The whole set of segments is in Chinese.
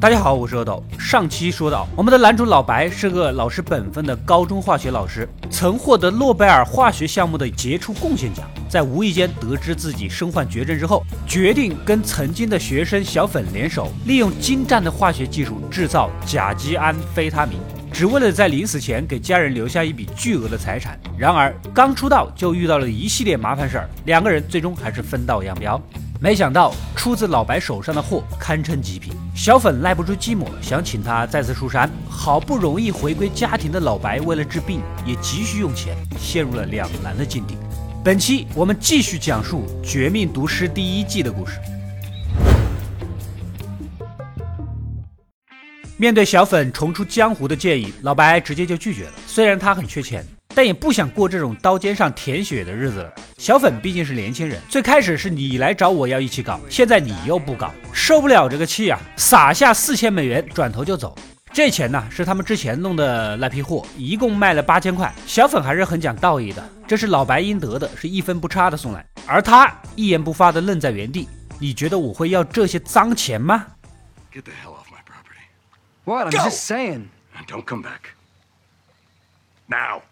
大家好，我是阿斗。上期说到，我们的男主老白是个老实本分的高中化学老师，曾获得诺贝尔化学项目的杰出贡献奖。在无意间得知自己身患绝症之后，决定跟曾经的学生小粉联手，利用精湛的化学技术制造甲基安非他明，只为了在临死前给家人留下一笔巨额的财产。然而，刚出道就遇到了一系列麻烦事儿，两个人最终还是分道扬镳。没想到出自老白手上的货堪称极品，小粉耐不住寂寞，想请他再次出山。好不容易回归家庭的老白，为了治病也急需用钱，陷入了两难的境地。本期我们继续讲述《绝命毒师》第一季的故事。面对小粉重出江湖的建议，老白直接就拒绝了。虽然他很缺钱。但也不想过这种刀尖上舔血的日子了。小粉毕竟是年轻人，最开始是你来找我要一起搞，现在你又不搞，受不了这个气啊！撒下四千美元，转头就走。这钱呢是他们之前弄的那批货，一共卖了八千块。小粉还是很讲道义的，这是老白应得的，是一分不差的送来。而他一言不发的愣在原地。你觉得我会要这些脏钱吗？Get the hell off my property. What? I'm just saying. Don't come back. Now.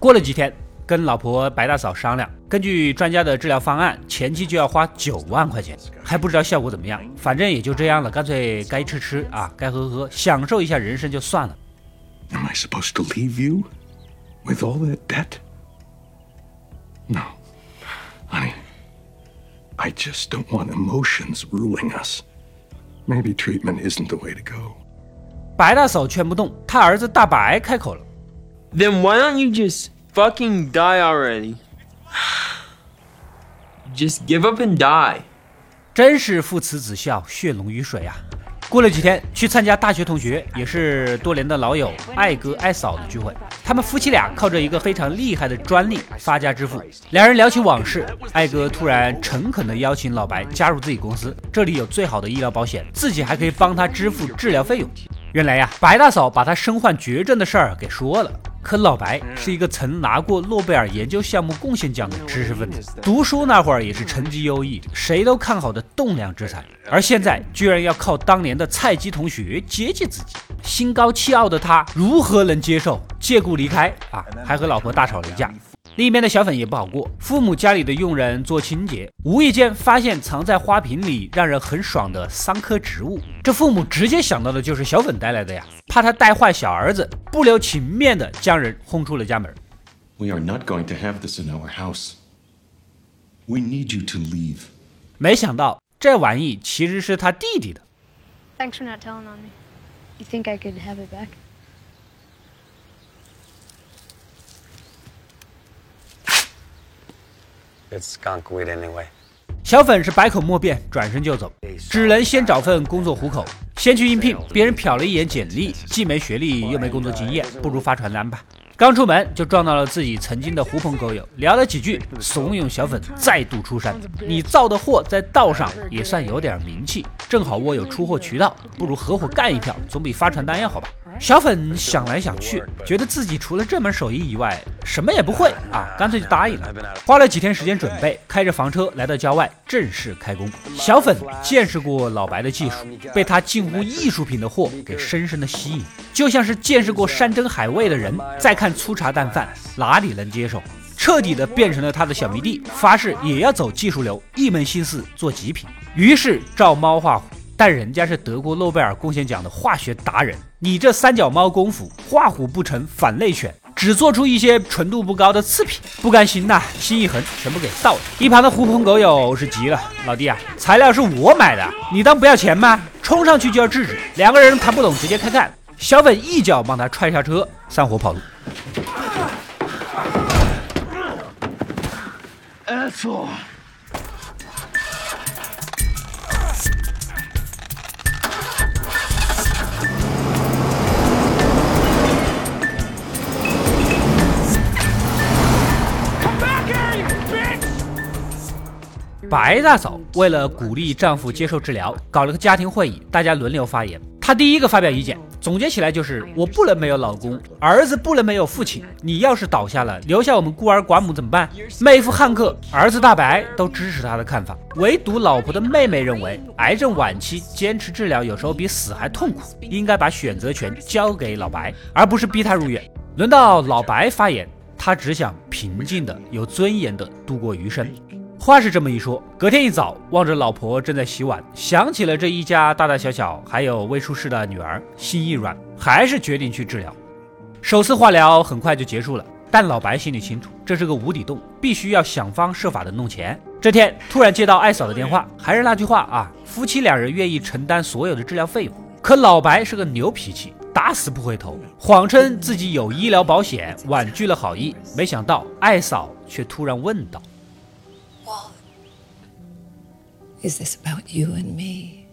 过了几天，跟老婆白大嫂商量，根据专家的治疗方案，前期就要花九万块钱，还不知道效果怎么样。反正也就这样了，干脆该吃吃啊，该喝喝，享受一下人生就算了。Am I supposed to leave you with all that debt? No, honey. I just don't want emotions ruling us. Maybe treatment isn't the way to go. 白大嫂劝不动，他儿子大白开口了。Then why don't you just fucking die already? Just give up and die. 真是父慈子孝，血浓于水啊！过了几天，去参加大学同学，也是多年的老友艾哥艾嫂的聚会。他们夫妻俩靠着一个非常厉害的专利发家致富。两人聊起往事，艾哥突然诚恳地邀请老白加入自己公司，这里有最好的医疗保险，自己还可以帮他支付治疗费用。原来呀，白大嫂把他身患绝症的事儿给说了。可老白是一个曾拿过诺贝尔研究项目贡献奖的知识分子，读书那会儿也是成绩优异，谁都看好的栋梁之才，而现在居然要靠当年的菜鸡同学接济自己，心高气傲的他如何能接受？借故离开。啊，还和老婆大吵了一架。另一边的小粉也不好过，父母家里的佣人做清洁，无意间发现藏在花瓶里让人很爽的三棵植物，这父母直接想到的就是小粉带来的呀，怕他带坏小儿子，不留情面的将人轰出了家门。We are not going to have this in our house. We need you to leave. 没想到这玩意其实是他弟弟的。Thanks for not telling on me. You think I could have it back? It's skunk weed anyway. 小粉是百口莫辩，转身就走，只能先找份工作糊口。先去应聘，别人瞟了一眼简历，既没学历又没工作经验，不如发传单吧。刚出门就撞到了自己曾经的狐朋狗友，聊了几句，怂恿小粉再度出山。你造的货在道上也算有点名气，正好我有出货渠道，不如合伙干一票，总比发传单要好吧。小粉想来想去，觉得自己除了这门手艺以外，什么也不会啊，干脆就答应了。花了几天时间准备，开着房车来到郊外，正式开工。小粉见识过老白的技术，被他近乎艺术品的货给深深的吸引，就像是见识过山珍海味的人，再看粗茶淡饭，哪里能接受？彻底的变成了他的小迷弟，发誓也要走技术流，一门心思做极品。于是照猫画虎。但人家是德国诺贝尔贡献奖的化学达人。你这三脚猫功夫，画虎不成反类犬，只做出一些纯度不高的次品。不甘心呐，心一横，全部给倒了。一旁的狐朋狗友是急了：「老弟啊，材料是我买的，你当不要钱吗？冲上去就要制止。」两个人谈不懂，直接开干。小粉一脚帮他踹下车，散伙跑路。白大嫂为了鼓励丈夫接受治疗，搞了个家庭会议，大家轮流发言。她第一个发表意见，总结起来就是：我不能没有老公，儿子不能没有父亲。你要是倒下了，留下我们孤儿寡母怎么办？妹夫汉克、儿子大白都支持他的看法，唯独老婆的妹妹认为，癌症晚期坚持治疗有时候比死还痛苦，应该把选择权交给老白，而不是逼他入院。轮到老白发言。他只想平静的、有尊严的度过余生。话是这么一说，隔天一早，望着老婆正在洗碗，想起了这一家大大小小，还有未出世的女儿，心一软，还是决定去治疗。首次化疗很快就结束了，但老白心里清楚，这是个无底洞，必须要想方设法的弄钱。这天突然接到艾嫂的电话，还是那句话啊，夫妻两人愿意承担所有的治疗费用。可老白是个牛脾气。打死不回头，谎称自己有医疗保险，婉拒了好意。没想到艾嫂却突然问道：“Is this about you and me？”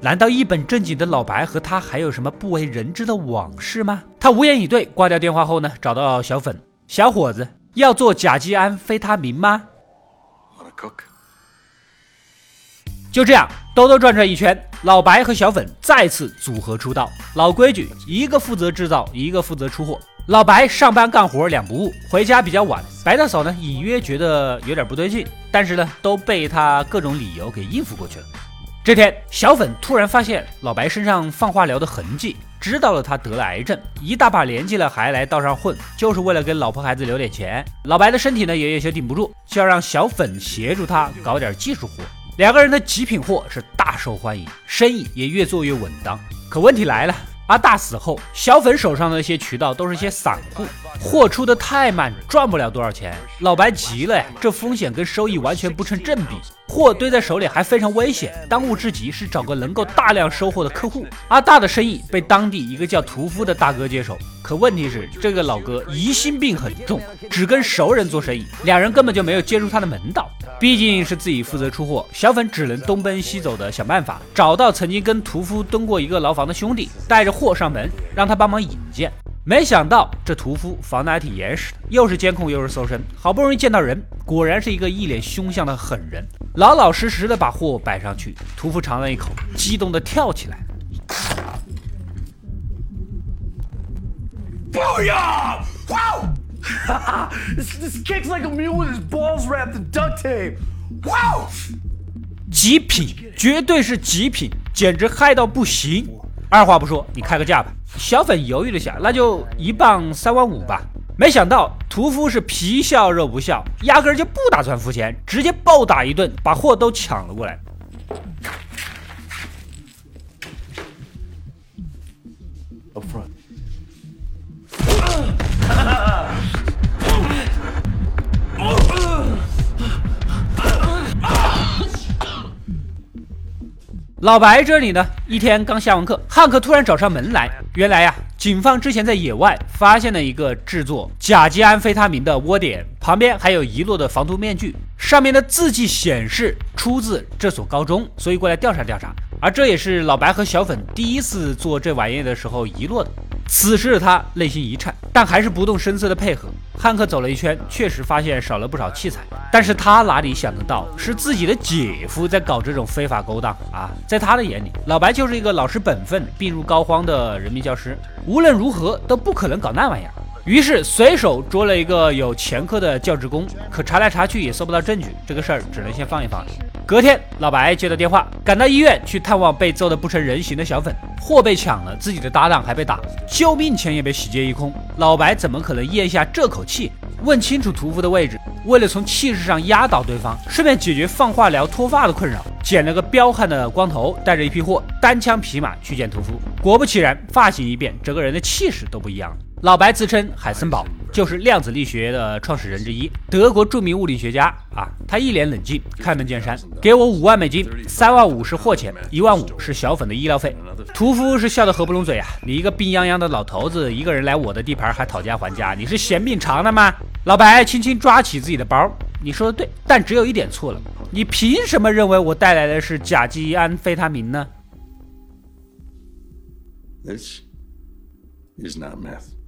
难道一本正经的老白和他还有什么不为人知的往事吗？他无言以对。挂掉电话后呢，找到小粉，小伙子要做甲基安非他明吗？就这样兜兜转转一圈，老白和小粉再次组合出道。老规矩，一个负责制造，一个负责出货。老白上班干活两不误，回家比较晚。白大嫂呢，隐约觉得有点不对劲，但是呢，都被他各种理由给应付过去了。这天，小粉突然发现老白身上放化疗的痕迹，知道了他得了癌症，一大把年纪了还来道上混，就是为了给老婆孩子留点钱。老白的身体呢，也有些顶不住，就要让小粉协助他搞点技术活。两个人的极品货是大受欢迎，生意也越做越稳当。可问题来了，阿大死后，小粉手上的那些渠道都是些散户，货出的太慢，赚不了多少钱。老白急了呀，这风险跟收益完全不成正比。货堆在手里还非常危险，当务之急是找个能够大量收货的客户。阿大的生意被当地一个叫屠夫的大哥接手，可问题是这个老哥疑心病很重，只跟熟人做生意，两人根本就没有接触他的门道。毕竟是自己负责出货，小粉只能东奔西走的想办法，找到曾经跟屠夫蹲过一个牢房的兄弟，带着货上门，让他帮忙引荐。没想到这屠夫防得还挺严实的，又是监控又是搜身，好不容易见到人，果然是一个一脸凶相的狠人，老老实实的把货摆上去。屠夫尝了一口，激动的跳起来。不要！Wow! this this kicks like a mule with his balls wrapped in duct tape. Wow! 极品，绝对是极品，简直嗨到不行。二话不说，你开个价吧。小粉犹豫了下，那就一磅三万五吧。没想到屠夫是皮笑肉不笑，压根就不打算付钱，直接暴打一顿，把货都抢了过来。老白这里呢，一天刚下完课，汉克突然找上门来。原来呀，警方之前在野外发现了一个制作甲基安非他明的窝点，旁边还有遗落的防毒面具，上面的字迹显示出自这所高中，所以过来调查调查。而这也是老白和小粉第一次做这玩意的时候遗落的。此时的他内心一颤，但还是不动声色的配合。汉克走了一圈，确实发现少了不少器材，但是他哪里想得到，是自己的姐夫在搞这种非法勾当啊！在他的眼里，老白就是一个老实本分、病入膏肓的人民教师，无论如何都不可能搞那玩意儿。于是随手捉了一个有前科的教职工，可查来查去也搜不到证据，这个事儿只能先放一放。隔天，老白接到电话，赶到医院去探望被揍得不成人形的小粉，货被抢了，自己的搭档还被打，救命钱也被洗劫一空。老白怎么可能咽下这口气？问清楚屠夫的位置，为了从气势上压倒对方，顺便解决放化疗脱发的困扰，剪了个彪悍的光头，带着一批货，单枪匹马去见屠夫。果不其然，发型一变，整个人的气势都不一样了。老白自称海森堡，就是量子力学的创始人之一，德国著名物理学家啊。他一脸冷静，开门见山，给我五万美金，三万五是货钱，一万五是小粉的医疗费。屠夫是笑得合不拢嘴啊！你一个病殃殃的老头子，一个人来我的地盘还讨价还价，你是嫌命长的吗？老白轻轻抓起自己的包，你说的对，但只有一点错了，你凭什么认为我带来的是甲基安非他明呢？This is not meth.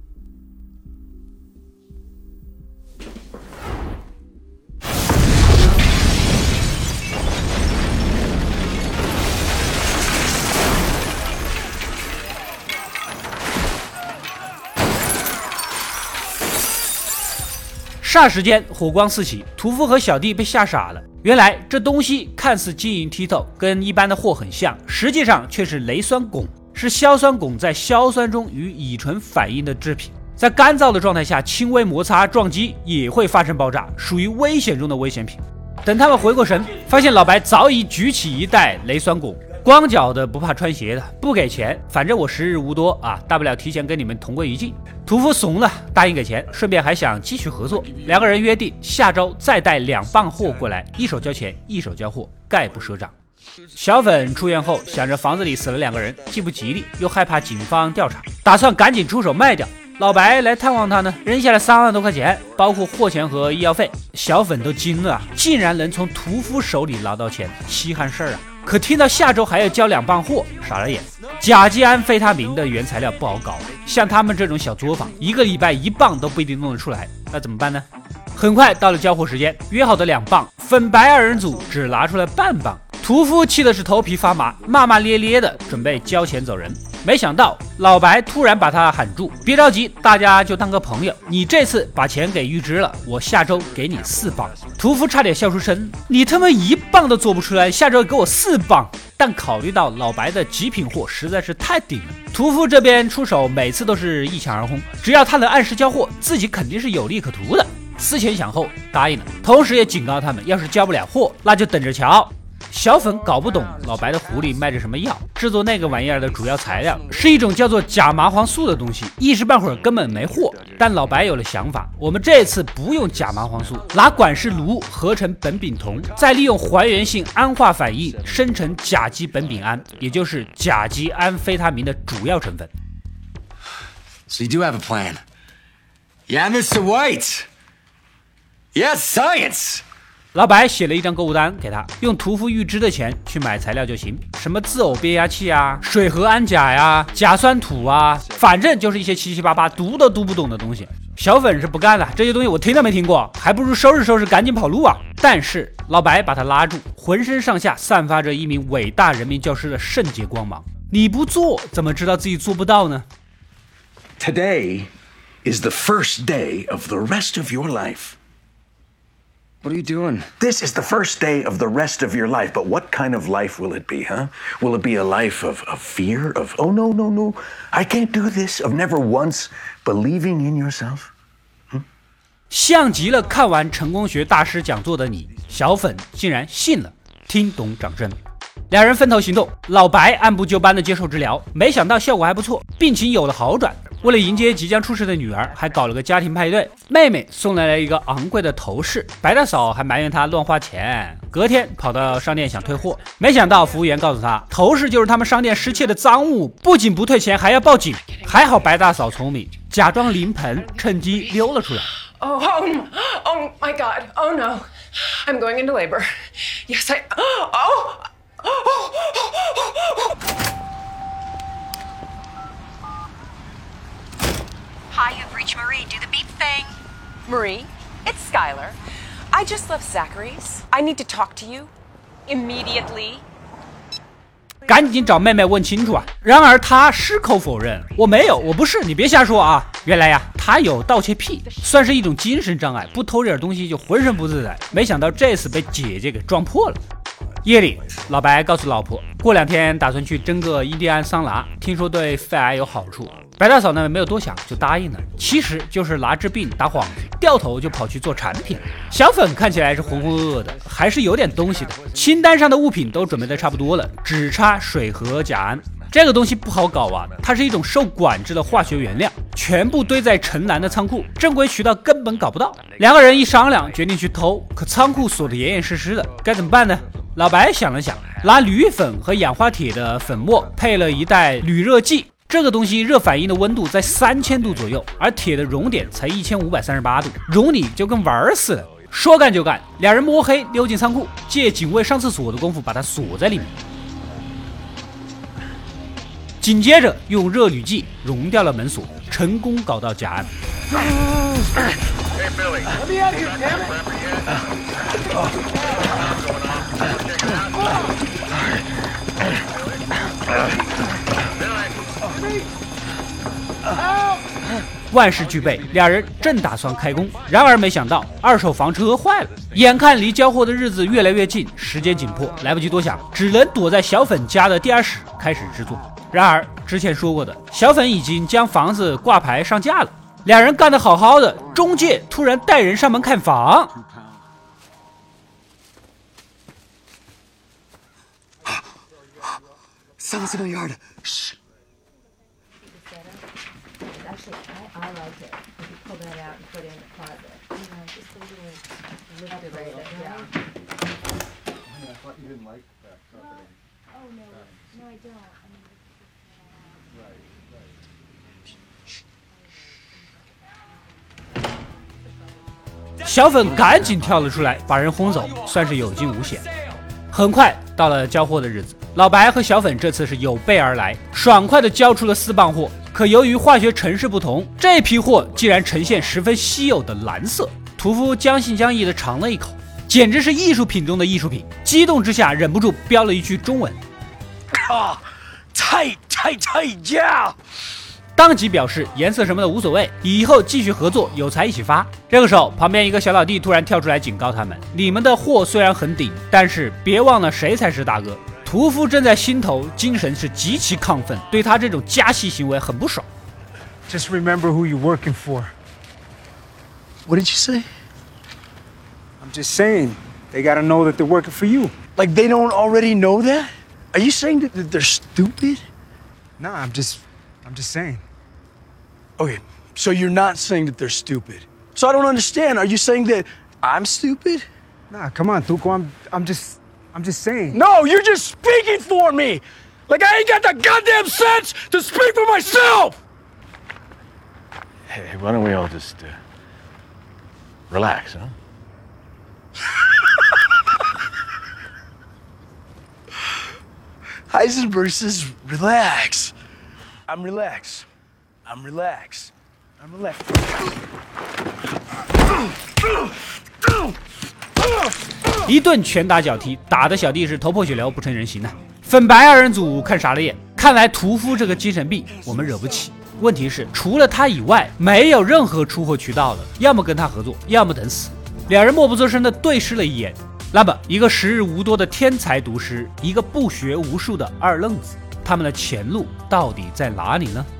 霎时间火光四起，屠夫和小弟被吓傻了。原来这东西看似晶莹剔透，跟一般的货很像，实际上却是雷酸汞，是硝酸汞在硝酸中与乙醇反应的制品。在干燥的状态下，轻微摩擦撞击也会发生爆炸，属于危险中的危险品。等他们回过神，发现老白早已举起一袋雷酸汞。光脚的不怕穿鞋的，不给钱，反正我时日无多啊，大不了提前跟你们同归于尽。屠夫怂了，答应给钱，顺便还想继续合作。两个人约定下周再带两磅货过来，一手交钱，一手交货，概不赊账。小粉出院后，想着房子里死了两个人，既不吉利，又害怕警方调查，打算赶紧出手卖掉。老白来探望他呢，扔下了三万多块钱，包括货钱和医药费。小粉都惊了，竟然能从屠夫手里捞到钱，稀罕事儿啊！可听到下周还要交两磅货，傻了眼。甲基安非他明的原材料不好搞，像他们这种小作坊，一个礼拜一磅都不一定弄得出来，那怎么办呢？很快到了交货时间，约好的两磅，粉白二人组只拿出了半磅。屠夫气的是头皮发麻，骂骂咧咧的准备交钱走人。没想到老白突然把他喊住，别着急，大家就当个朋友。你这次把钱给预支了，我下周给你四磅。屠夫差点笑出声，你他妈一磅都做不出来，下周给我四磅。但考虑到老白的极品货实在是太顶了，屠夫这边出手每次都是一抢而空，只要他能按时交货，自己肯定是有利可图的。思前想后答应了，同时也警告他们，要是交不了货，那就等着瞧。小粉搞不懂老白的壶里卖着什么药，制作那个玩意儿的主要材料是一种叫做假麻黄素的东西，一时半会儿根本没货。但老白有了想法，我们这次不用假麻黄素，拿管式炉合成苯丙酮，再利用还原性氨化反应生成甲基苯丙胺，也就是甲基安非他明的主要成分。So you do have a plan? Yeah, Mr. White. Yes, science. 老白写了一张购物单给他，用屠夫预支的钱去买材料就行，什么自偶变压器啊、水合氨钾呀、甲酸土啊，反正就是一些七七八八读都读不懂的东西。小粉是不干了，这些东西我听都没听过，还不如收拾收拾，赶紧跑路啊！但是老白把他拉住，浑身上下散发着一名伟大人民教师的圣洁光芒。你不做，怎么知道自己做不到呢？Today is the first day of the rest of your life. What are you doing? This is the first day of the rest of your life, but what kind of life will it be, huh? Will it be a life of, of fear, of, oh, no, no, no, I can't do this, of never once believing in yourself? 像极了看完成功学大师讲座的你，小粉竟然信了，听懂掌声。两人分头行动，老白按部就班的接受治疗，没想到效果还不错，病情有了好转。 为了迎接即将出世的女儿，还搞了个家庭派对。妹妹送来了一个昂贵的头饰，白大嫂还埋怨她乱花钱。隔天跑到商店想退货，没想到服务员告诉她，头饰就是他们商店失窃的赃物，不仅不退钱，还要报警。还好白大嫂聪明，假装临盆，趁机溜了出来。Oh, oh my God! Oh no, I'm going into labor. Yes, I. Oh. Hi, you've reached Marie. Do the beep thing. Marie, it's Skylar. I just left Zachary's. I need to talk to you immediately. 赶紧找妹妹问清楚啊！然而她矢口否认，我没有，我不是，你别瞎说啊！原来呀，她有盗窃癖，算是一种精神障碍，不偷点东西就浑身不自在。没想到这次被姐姐给撞破了。夜里，老白告诉老婆，过两天打算去蒸个印第安桑拿，听说对肺癌有好处。白大嫂呢没有多想就答应了，其实就是拿治病打幌子，掉头就跑去做产品。小粉看起来是浑浑噩噩的，还是有点东西的。清单上的物品都准备的差不多了，只差水和甲胺。这个东西不好搞啊，它是一种受管制的化学原料，全部堆在城南的仓库，正规渠道根本搞不到。两个人一商量，决定去偷，可仓库锁得严严实实的，该怎么办呢？老白想了想，拿铝粉和氧化铁的粉末配了一袋铝热剂。这个东西热反应的温度在三千度左右，而铁的熔点才一千五百三十八度，熔你就跟玩儿似的。说干就干，两人摸黑溜进仓库，借警卫上厕所的功夫把它锁在里面。紧接着用热铝剂熔掉了门锁，成功搞到假案。万事俱备，俩人正打算开工，然而没想到二手房车坏了。眼看离交货的日子越来越近，时间紧迫，来不及多想，只能躲在小粉家的地下室开始制作。然而之前说过的，小粉已经将房子挂牌上架了。两人干得好好的，中介突然带人上门看房。Someone's in my yard. Shh. Actually, I, I like it. If you pull that out and put it in the closet. You know, just a little, little bit, yeah. Oh, no, no, I don't. I mean, 小粉赶紧跳了出来，把人轰走，算是有惊无险。很快到了交货的日子，老白和小粉这次是有备而来，爽快的交出了四磅货。可由于化学程式不同，这批货竟然呈现十分稀有的蓝色。屠夫将信将疑的尝了一口，简直是艺术品中的艺术品。激动之下，忍不住飙了一句中文：“啊，菜菜菜价！”当即表示颜色什么的无所谓，以后继续合作，有才一起发。这个时候，旁边一个小老弟突然跳出来警告他们：“你们的货虽然很顶，但是别忘了谁才是大哥。”屠夫正在心头，精神是极其亢奋，对他这种加戏行为很不爽。 Just remember who you're working for. What did you say? I'm just saying, they gotta know that they're working for you. Like they don't already know that? Are you saying that, that they're stupid? Nah, I'm just, I'm just saying. Okay, so you're not saying that they're stupid. So I don't understand. Are you saying that I'm stupid? Nah, come on, Tuco. I'm, I'm just, I'm just saying. No, you're just speaking for me. Like I ain't got the goddamn sense to speak for myself. Hey, why don't we all just uh, relax, huh? Heisenberg says, relax. I'm relaxed. I'm relaxed. I'm relaxed. 一顿拳打脚踢，打得小弟是头破血流，不成人形呐。粉白二人组看傻了眼，看来屠夫这个精神病我们惹不起。问题是，除了他以外，没有任何出货渠道了，要么跟他合作，要么等死。两人默不作声地对视了一眼。那么，一个时日无多的天才毒师，一个不学无术的二愣子，他们的前路到底在哪里呢？《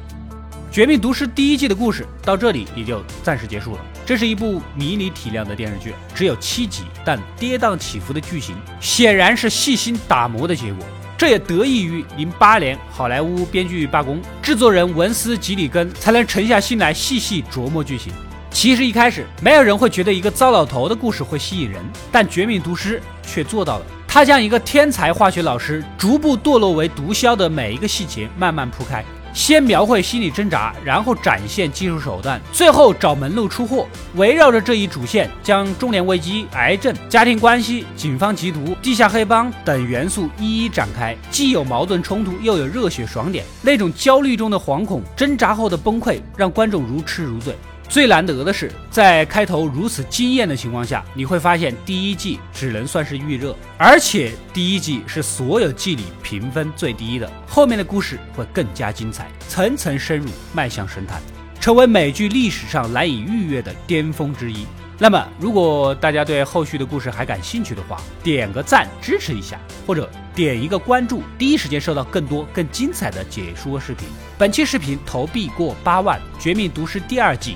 绝命毒师》第一季的故事到这里也就暂时结束了。这是一部迷你体量的电视剧，只有七集，但跌宕起伏的剧情显然是细心打磨的结果。这也得益于零八年好莱坞编剧罢工，制作人文斯·吉里根才能沉下心来细细琢磨剧情。其实一开始没有人会觉得一个糟老头的故事会吸引人，但《绝命毒师》却做到了。他将一个天才化学老师逐步堕落为毒枭的每一个细节慢慢铺开。先描绘心理挣扎，然后展现技术手段，最后找门路出货。围绕着这一主线，将中年危机、癌症、家庭关系、警方缉毒、地下黑帮等元素一一展开，既有矛盾冲突，又有热血爽点。那种焦虑中的惶恐、挣扎后的崩溃，让观众如痴如醉。最难得的是，在开头如此惊艳的情况下，你会发现第一季只能算是预热，而且第一季是所有季里评分最低的。后面的故事会更加精彩，层层深入，迈向神坛，成为美剧历史上难以逾越的巅峰之一。那么，如果大家对后续的故事还感兴趣的话，点个赞支持一下，或者点一个关注，第一时间收到更多更精彩的解说视频。本期视频投币过八万，《绝命毒师》第二季。